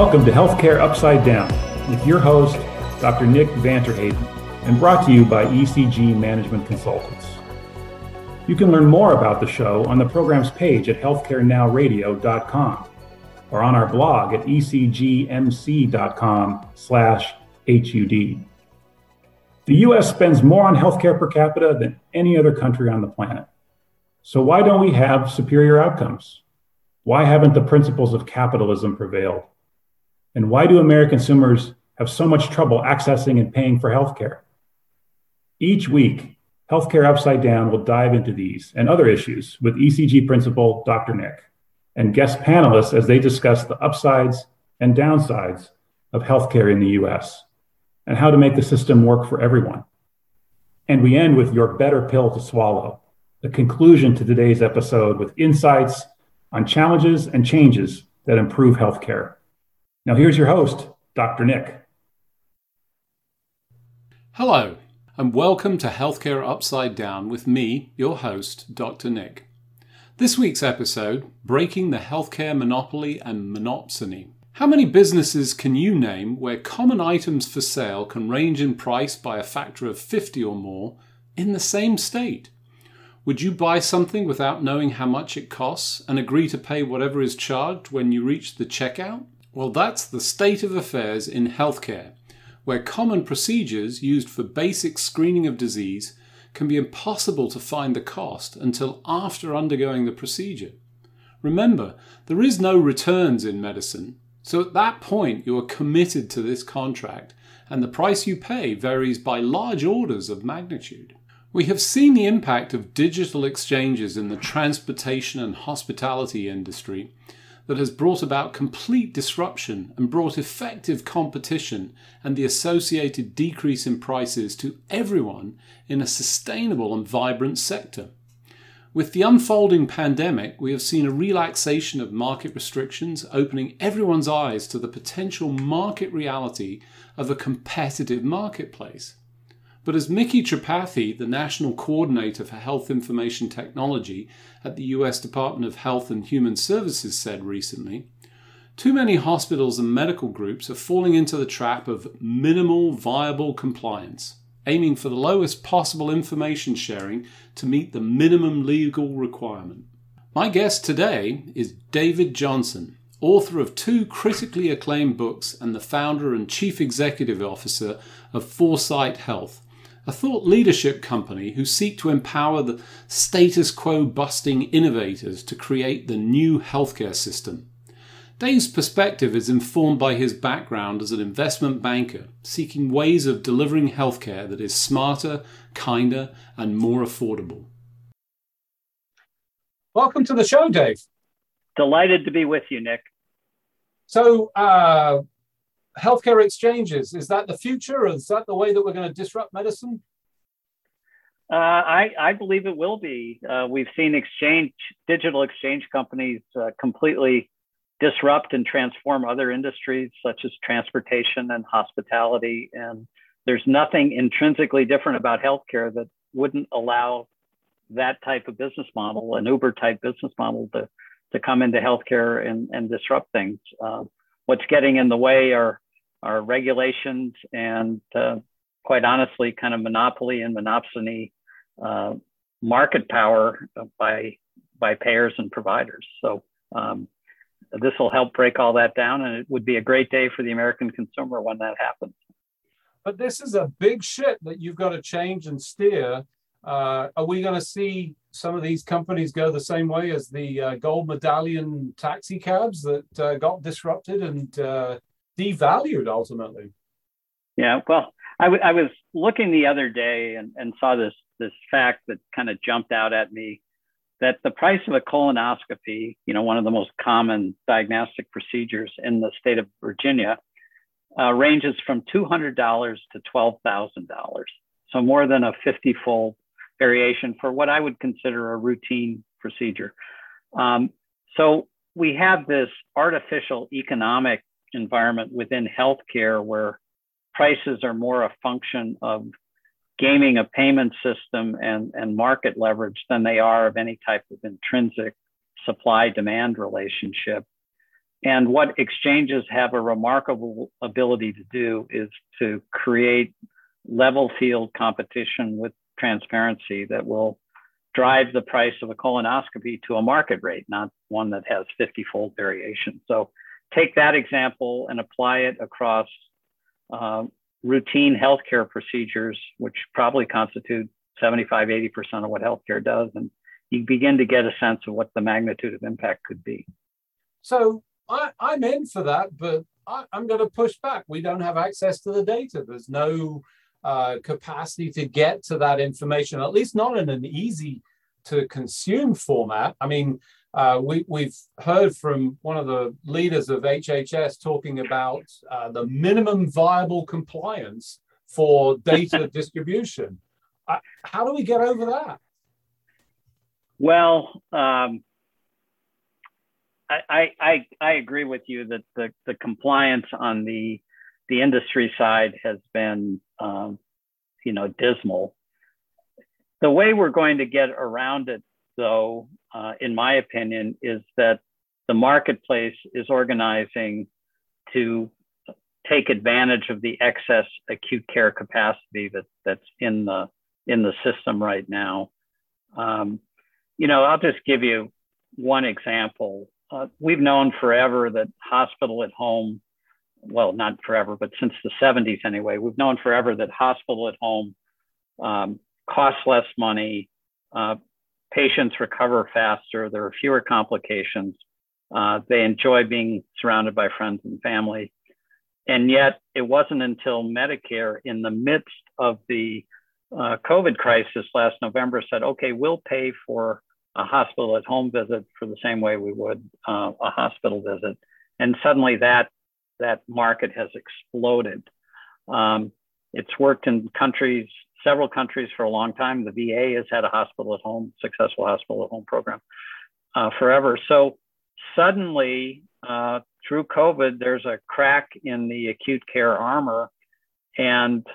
Welcome to Healthcare Upside Down with your host, Dr. Nick van Terheyden, and brought to you by ECG Management Consultants. You can learn more about the show on the program's page at healthcarenowradio.com or on our blog at ecgmc.com slash HUD. The US spends more on healthcare per capita than any other country on the planet. So why don't we have superior outcomes? Why haven't the principles of capitalism prevailed? And why do American consumers have so much trouble accessing and paying for healthcare? Each week, Healthcare Upside Down will dive into these and other issues with ECG principal Dr. Nick and guest panelists as they discuss the upsides and downsides of healthcare in the US and how to make the system work for everyone. And we end with your better pill to swallow, the conclusion to today's episode with insights on challenges and changes that improve healthcare. Now, here's your host, Dr. Nick. Hello, and welcome to Healthcare Upside Down with me, your host, Dr. Nick. This week's episode Breaking the Healthcare Monopoly and Monopsony. How many businesses can you name where common items for sale can range in price by a factor of 50 or more in the same state? Would you buy something without knowing how much it costs and agree to pay whatever is charged when you reach the checkout? Well, that's the state of affairs in healthcare, where common procedures used for basic screening of disease can be impossible to find the cost until after undergoing the procedure. Remember, there is no returns in medicine, so at that point you are committed to this contract, and the price you pay varies by large orders of magnitude. We have seen the impact of digital exchanges in the transportation and hospitality industry that has brought about complete disruption and brought effective competition and the associated decrease in prices to everyone in a sustainable and vibrant sector. With the unfolding pandemic, we have seen a relaxation of market restrictions, opening everyone's eyes to the potential market reality of a competitive marketplace. But as Micky Tripathi, the National Coordinator for Health Information Technology at the US Department of Health and Human Services, said recently, too many hospitals and medical groups are falling into the trap of minimal viable compliance, aiming for the lowest possible information sharing to meet the minimum legal requirement. My guest today is David Johnson, author of two critically acclaimed books and the founder and chief executive officer of 4sight Health, a thought leadership company who seek to empower the status quo busting innovators to create the new healthcare system. Dave's perspective is informed by his background as an investment banker, seeking ways of delivering healthcare that is smarter, kinder, and more affordable. Welcome to the show, Dave. Delighted to be with you, Nick. So, uh, healthcare exchanges is that the future is that the way that we're going to disrupt medicine uh, I, I, believe it will be. Uh, we've seen exchange, digital exchange companies uh, completely disrupt and transform other industries such as transportation and hospitality. And there's nothing intrinsically different about healthcare that wouldn't allow that type of business model, an Uber type business model, to, to come into healthcare and, and disrupt things. Uh, what's getting in the way are are regulations and uh, quite honestly kind of monopoly and monopsony uh, market power by by payers and providers. So um, this will help break all that down and it would be a great day for the american consumer when that happens. But this is a big ship that you've got to change and steer. Uh, are we going to see some of these companies go the same way as the uh, gold medallion taxi cabs that uh, got disrupted and uh, devalued ultimately. Yeah, well, I, w- I was looking the other day and, and saw this this fact that kind of jumped out at me that the price of a colonoscopy, you know, one of the most common diagnostic procedures in the state of Virginia, uh, ranges from $200 to $12,000. So more than a 50 fold variation for what I would consider a routine procedure. Um, so we have this artificial economic environment within healthcare where prices are more a function of gaming a payment system and, and market leverage than they are of any type of intrinsic supply demand relationship. And what exchanges have a remarkable ability to do is to create level field competition with transparency that will drive the price of a colonoscopy to a market rate, not one that has 50 fold variation. So take that example and apply it across uh, routine healthcare procedures, which probably constitute 75, 80% of what healthcare does. And you begin to get a sense of what the magnitude of impact could be. So I, am in for that, but I, am going to push back. We don't have access to the data. There's no uh, capacity to get to that information, at least not in an easy to consume format. I mean, uh, we, we've heard from one of the leaders of HHS talking about uh, the minimum viable compliance for data distribution. Uh, how do we get over that? Well, um, I, I, I agree with you that the, the compliance on the the industry side has been um, you know dismal. The way we're going to get around it, though, uh, in my opinion, is that the marketplace is organizing to take advantage of the excess acute care capacity that that's in the in the system right now. Um, you know, I'll just give you one example. Uh, we've known forever that hospital at home, well, not forever, but since the 70s anyway, we've known forever that hospital at home um, costs less money, uh, patients recover faster, there are fewer complications, uh, they enjoy being surrounded by friends and family. And yet, it wasn't until Medicare, in the midst of the uh, COVID crisis last November, said, okay, we'll pay for a hospital at home visit for the same way we would uh, a hospital visit. And suddenly that, that market has exploded. Um, it's worked in countries, several countries for a long time. The VA has had a hospital at home, successful hospital at home program uh, forever. So suddenly, uh, through COVID, there's a crack in the acute care armor, and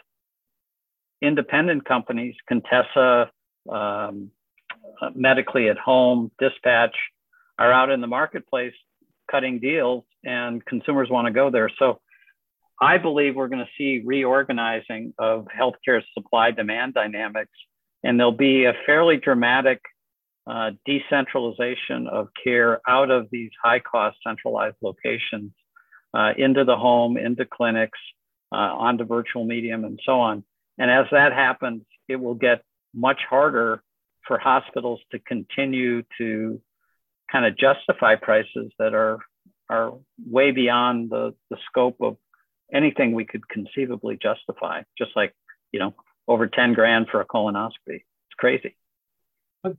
independent companies, Contessa, um, uh, medically at home, dispatch are out in the marketplace cutting deals and consumers want to go there. So I believe we're going to see reorganizing of healthcare supply demand dynamics, and there'll be a fairly dramatic uh, decentralization of care out of these high cost centralized locations uh, into the home, into clinics, uh, onto virtual medium, and so on. And as that happens, it will get much harder for hospitals to continue to kind of justify prices that are are way beyond the, the scope of anything we could conceivably justify, just like, you know, over 10 grand for a colonoscopy. It's crazy. But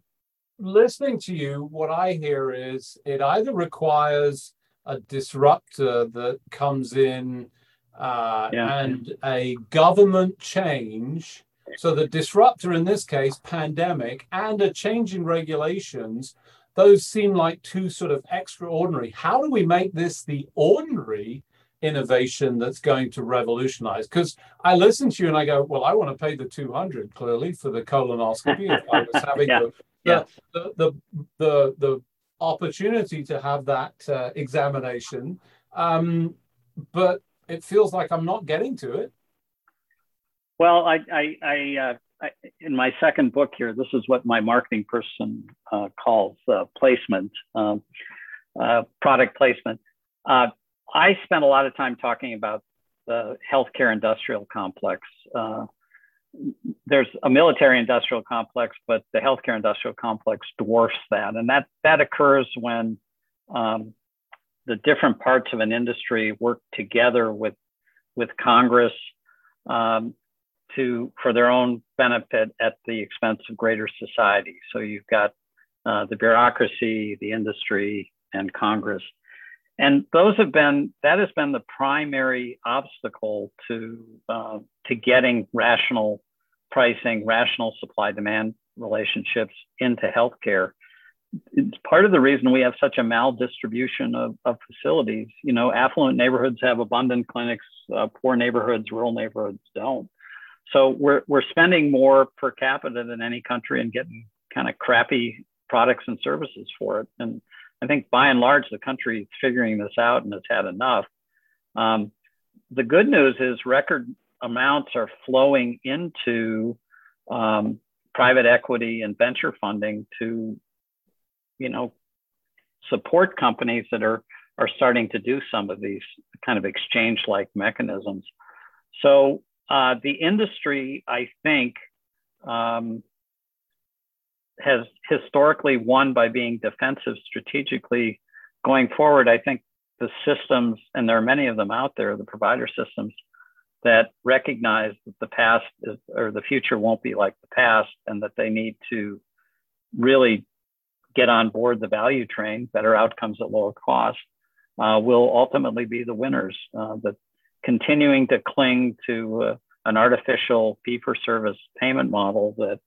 listening to you, what I hear is it either requires a disruptor that comes in uh, yeah. and a government change so the disruptor in this case, pandemic, and a change in regulations, those seem like two sort of extraordinary. How do we make this the ordinary innovation that's going to revolutionize? Because I listen to you and I go, well, I want to pay the 200 clearly for the colonoscopy if I was having yeah. The, yeah. The, the, the, the, opportunity to have that uh, examination. Um, but it feels like I'm not getting to it. Well, I, I, I, uh, I, in my second book here, this is what my marketing person uh, calls uh, placement, um, uh, product placement. I spent a lot of time talking about the healthcare industrial complex. Uh, there's a military industrial complex, but the healthcare industrial complex dwarfs that, and that that occurs when um, the different parts of an industry work together with with Congress um, to for their own benefit at the expense of greater society. So you've got uh, the bureaucracy, the industry, and Congress, and those have been that has been the primary obstacle to uh, to getting rational pricing, rational supply demand relationships into healthcare. It's part of the reason we have such a maldistribution of, of facilities. You know, affluent neighborhoods have abundant clinics, uh, poor neighborhoods, rural neighborhoods don't. So we're we're spending more per capita than any country and getting kind of crappy products and services for it. And I think by and large, the country is figuring this out and has had enough. Um, the good news is record amounts are flowing into um, private equity and venture funding to, you know, support companies that are are starting to do some of these kind of exchange-like mechanisms. So uh, the industry, I think, um, has historically won by being defensive strategically. Going forward, I think the systems, and there are many of them out there, the provider systems that recognize that the past is, or the future won't be like the past and that they need to really get on board the value train, better outcomes at lower cost, uh, will ultimately be the winners. Uh, that continuing to cling to uh, an artificial fee for service payment model that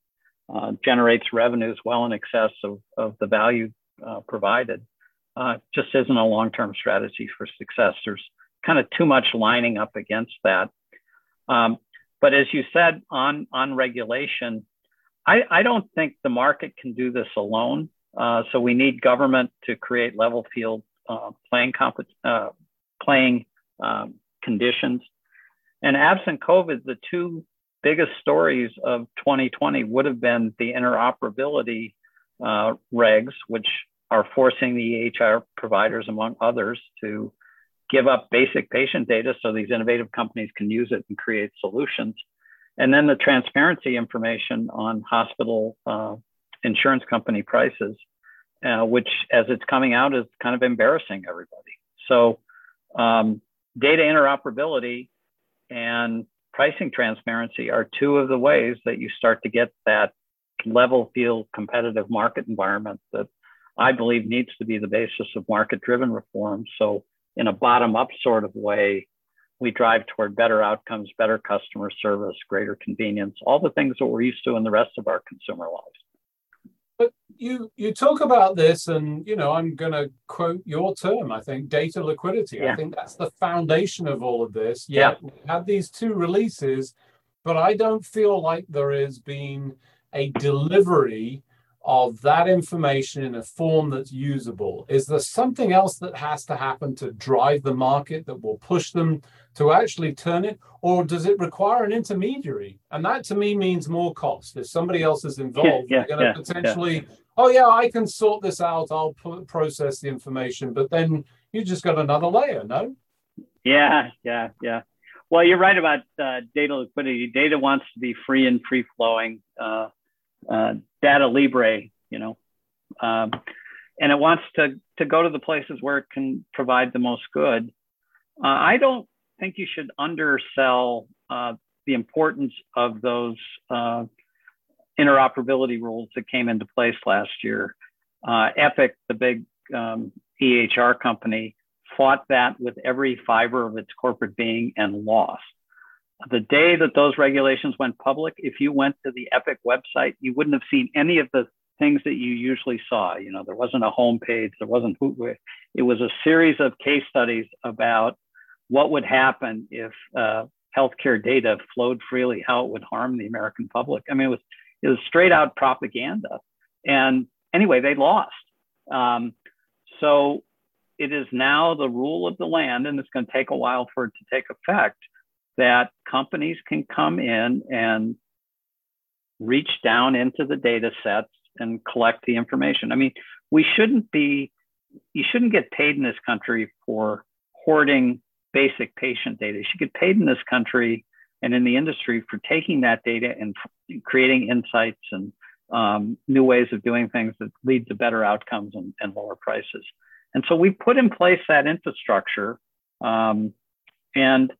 uh, generates revenues well in excess of, of the value uh, provided uh, just isn't a long term strategy for success. There's kind of too much lining up against that. Um, but as you said on, on regulation, I, I don't think the market can do this alone. Uh, so we need government to create level field uh, playing, comp- playing um, conditions. And absent COVID, the two biggest stories of 2020 would have been the interoperability uh, regs, which are forcing the EHR providers, among others, to give up basic patient data so these innovative companies can use it and create solutions. And then the transparency information on hospital uh, insurance company prices, uh, which, as it's coming out, is kind of embarrassing everybody. So, um, data interoperability and pricing transparency are two of the ways that you start to get that level field competitive market environment that I believe needs to be the basis of market driven reform. So, in a bottom up sort of way, we drive toward better outcomes, better customer service, greater convenience, all the things that we're used to in the rest of our consumer lives. But you you talk about this, and you know I'm going to quote your term. I think data liquidity. Yeah. I think that's the foundation of all of this. Yeah, we had these two releases, but I don't feel like there has been a delivery of that information in a form that's usable? Is there something else that has to happen to drive the market that will push them to actually turn it? Or does it require an intermediary? And that to me means more cost. If somebody else is involved, yeah, yeah, you're going to yeah, potentially, yeah. oh, yeah, I can sort this out, I'll p- process the information. But then you just got another layer, no? Yeah, yeah, yeah. Well, you're right about uh, data liquidity. Data wants to be free and free flowing. Uh, uh, data libre, you know, um, and it wants to to go to the places where it can provide the most good. Uh, I don't think you should undersell uh, the importance of those uh, interoperability rules that came into place last year. Uh, Epic, the big um, EHR company, fought that with every fiber of its corporate being and lost the day that those regulations went public, if you went to the Epic website, you wouldn't have seen any of the things that you usually saw. You know, there wasn't a home page, there wasn't it was a series of case studies about what would happen if uh, healthcare data flowed freely, how it would harm the American public. I mean, it was it was straight out propaganda. And anyway, they lost. Um, so it is now the rule of the land, and it's going to take a while for it to take effect that companies can come in and reach down into the data sets and collect the information. I mean, we shouldn't be, you shouldn't get paid in this country for hoarding basic patient data. You should get paid in this country and in the industry for taking that data and creating insights and um, new ways of doing things that lead to better outcomes and, and lower prices. And so we put in place that infrastructure. Um, and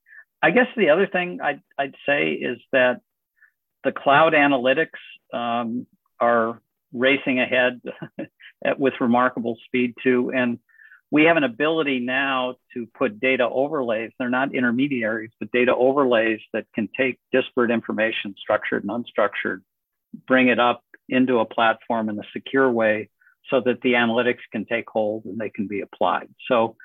I guess the other thing I'd, I'd say is that the cloud analytics um, are racing ahead with remarkable speed too. And we have an ability now to put data overlays. They're not intermediaries, but data overlays that can take disparate information, structured and unstructured, bring it up into a platform in a secure way so that the analytics can take hold and they can be applied. So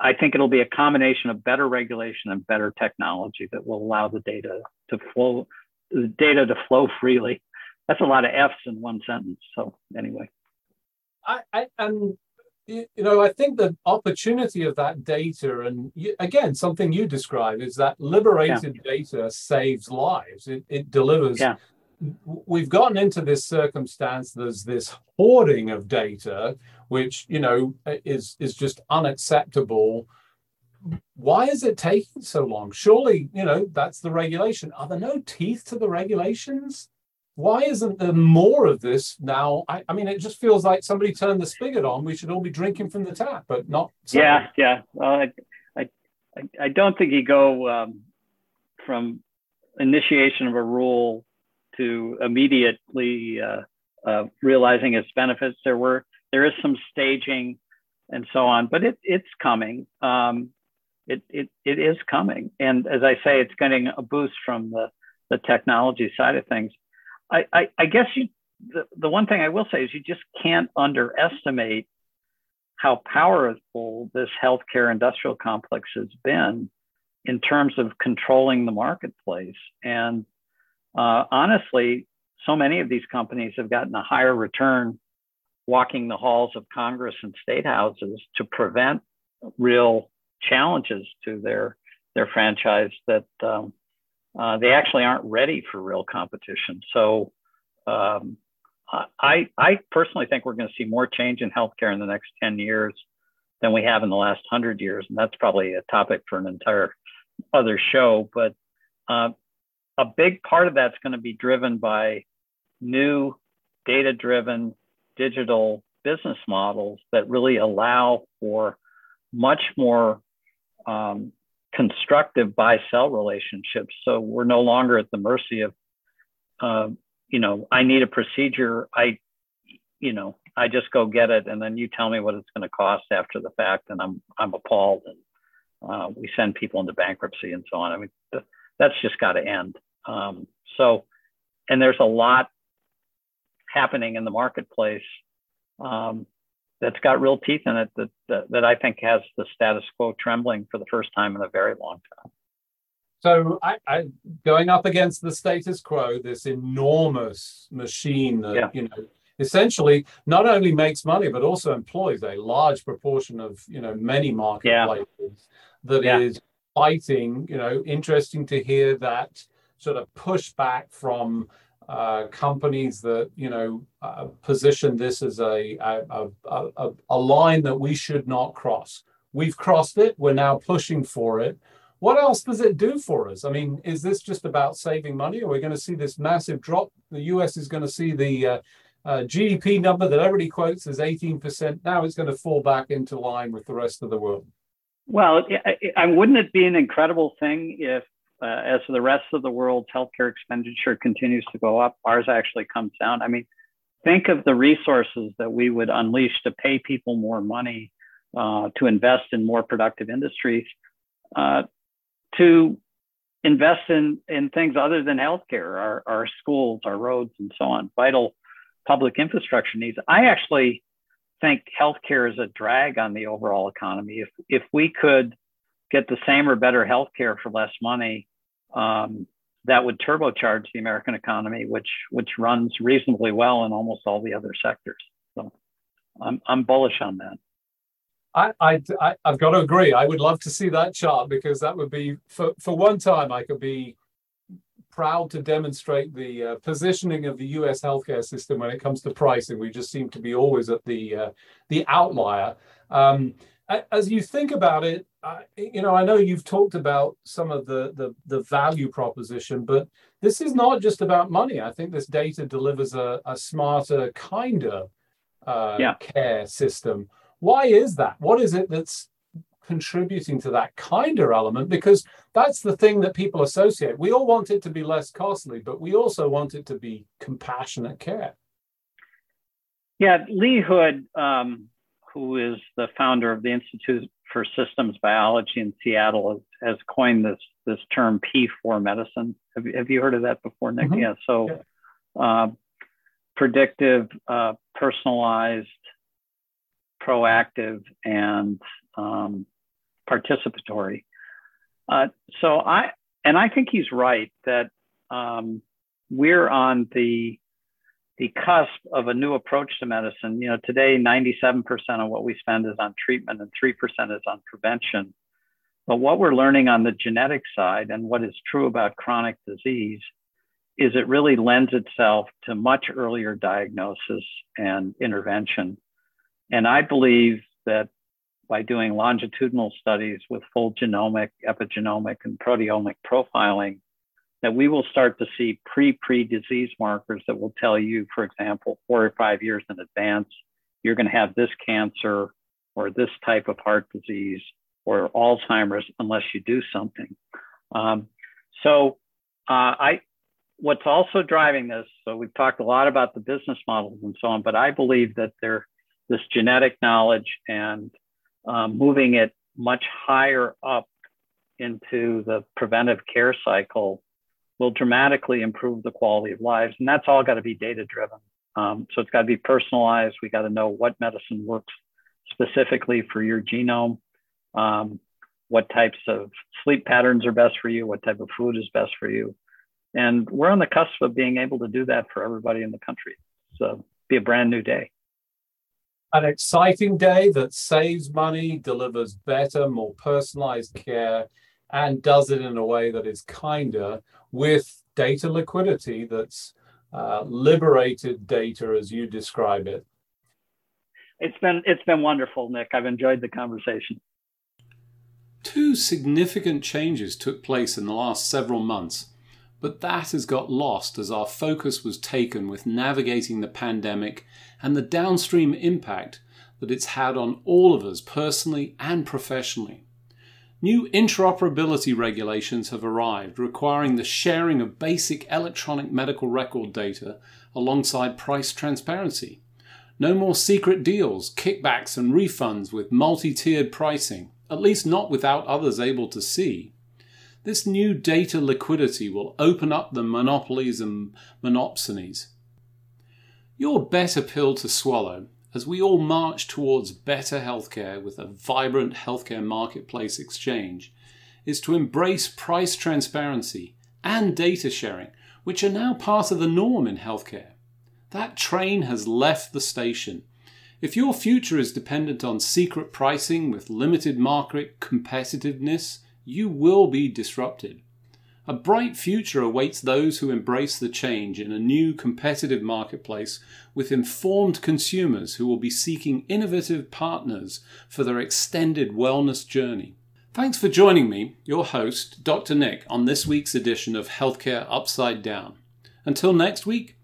I think it'll be a combination of better regulation and better technology that will allow the data to flow, the data to flow freely. That's a lot of F's in one sentence. So anyway, I, I and you know, I think the opportunity of that data, and again, something you describe is that liberated yeah. data saves lives. It, it delivers. Yeah. We've gotten into this circumstance. There's this hoarding of data, which you know is is just unacceptable. Why is it taking so long? Surely, you know, that's the regulation. Are there no teeth to the regulations? why isn't there more of this now? I, I, mean, it just feels like somebody turned the spigot on. We should all be drinking from the tap, but not. Yeah, yeah. Well, I, I, I don't think you go um, from initiation of a rule to immediately uh, uh, realizing its benefits. There were there is some staging and so on, but it, it's coming. Um, it, it, it is coming, and as I say, it's getting a boost from the the technology side of things. I, I, I guess you, the, the one thing I will say is you just can't underestimate how powerful this healthcare industrial complex has been in terms of controlling the marketplace. And uh, honestly, so many of these companies have gotten a higher return walking the halls of Congress and state houses to prevent real challenges to their their franchise that um, uh, they actually aren't ready for real competition. So um, I, I personally think we're going to see more change in healthcare in the next 10 years than we have in the last 100 years. And that's probably a topic for an entire other show. But uh, a big part of that's going to be driven by new data driven digital business models that really allow for much more um, constructive buy sell relationships. So we're no longer at the mercy of, uh, you know, I need a procedure. I, you know, I just go get it, and then you tell me what it's going to cost after the fact, and I'm I'm appalled, and uh, we send people into bankruptcy and so on. I mean, th- that's just got to end. Um, so, and there's a lot happening in the marketplace um, that's got real teeth in it that, that, that I think has the status quo trembling for the first time in a very long time. So, I, I, going up against the status quo, this enormous machine that yeah. you know essentially not only makes money but also employs a large proportion of you know many marketplaces yeah. that yeah. is fighting. You know, interesting to hear that sort of pushback from uh, companies that you know uh, position this as a a, a, a line that we should not cross. We've crossed it. We're now pushing for it. What else does it do for us? I mean, is this just about saving money? Are we going to see this massive drop? The US is going to see the uh, uh, GDP number that everybody quotes as 18%. Now it's going to fall back into line with the rest of the world. Well, I, I, wouldn't it be an incredible thing if uh, as the rest of the world's healthcare expenditure continues to go up, ours actually comes down. I mean, think of the resources that we would unleash to pay people more money, uh, to invest in more productive industries, uh, to invest in, in things other than healthcare, our, our schools, our roads, and so on, vital public infrastructure needs. I actually think healthcare is a drag on the overall economy. If, if we could get the same or better healthcare for less money, um, that would turbocharge the American economy, which which runs reasonably well in almost all the other sectors. So I'm I'm bullish on that. I, I, I have got to agree. I would love to see that chart because that would be for for one time I could be proud to demonstrate the uh, positioning of the U.S. healthcare system when it comes to pricing. We just seem to be always at the uh, the outlier. Um, as you think about it, I, you know, I know you've talked about some of the, the, the value proposition, but this is not just about money. I think this data delivers a, a smarter, kinder uh, yeah. care system. Why is that? What is it that's contributing to that kinder element? Because that's the thing that people associate. We all want it to be less costly, but we also want it to be compassionate care. Yeah, Lee Hood, um, who is the founder of the Institute for Systems Biology in Seattle, has, coined this this term P4 medicine. Have you, have you heard of that before, Nick? Mm-hmm. Yeah. So, uh, predictive, uh, personalized, proactive, and um, participatory. Uh, so I and I think he's right that um, we're on the the cusp of a new approach to medicine. You know, today 97% of what we spend is on treatment and 3% is on prevention. But what we're learning on the genetic side and what is true about chronic disease is it really lends itself to much earlier diagnosis and intervention. And I believe that by doing longitudinal studies with full genomic, epigenomic, and proteomic profiling, that we will start to see pre-pre disease markers that will tell you, for example, four or five years in advance, you're going to have this cancer or this type of heart disease or Alzheimer's unless you do something. Um, so uh, I, what's also driving this, so we've talked a lot about the business models and so on, but I believe that there, this genetic knowledge and um, moving it much higher up into the preventive care cycle will dramatically improve the quality of lives. And that's all got to be data driven. Um, so it's got to be personalized. We got to know what medicine works specifically for your genome, um, what types of sleep patterns are best for you, what type of food is best for you. And we're on the cusp of being able to do that for everybody in the country. So be a brand new day. An exciting day that saves money, delivers better, more personalized care, and does it in a way that is kinder with data liquidity that's uh, liberated data as you describe it. It's been it's been wonderful, Nick. I've enjoyed the conversation. Two significant changes took place in the last several months, but that has got lost as our focus was taken with navigating the pandemic and the downstream impact that it's had on all of us personally and professionally. New interoperability regulations have arrived requiring the sharing of basic electronic medical record data alongside price transparency. No more secret deals, kickbacks, and refunds with multi tiered pricing, at least not without others able to see. This new data liquidity will open up the monopolies and monopsonies. Your better pill to swallow as we all march towards better healthcare with a vibrant healthcare marketplace exchange, is to embrace price transparency and data sharing, which are now part of the norm in healthcare. That train has left the station. If your future is dependent on secret pricing with limited market competitiveness, you will be disrupted. A bright future awaits those who embrace the change in a new competitive marketplace with informed consumers who will be seeking innovative partners for their extended wellness journey. Thanks for joining me, your host, Dr. Nick, on this week's edition of Healthcare Upside Down. Until next week,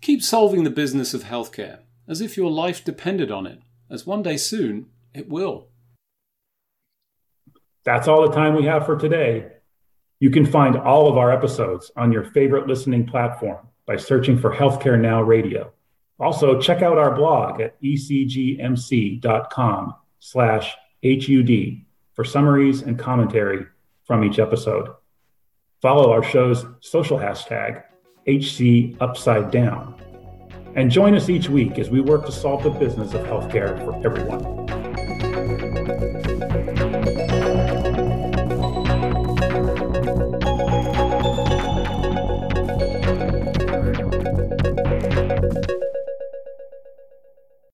keep solving the business of healthcare as if your life depended on it, as one day soon it will. That's all the time we have for today. You can find all of our episodes on your favorite listening platform by searching for Healthcare Now Radio. Also, check out our blog at ecgmc.com slash HUD for summaries and commentary from each episode. Follow our show's social hashtag, HC Upside Down. And join us each week as we work to solve the business of healthcare for everyone.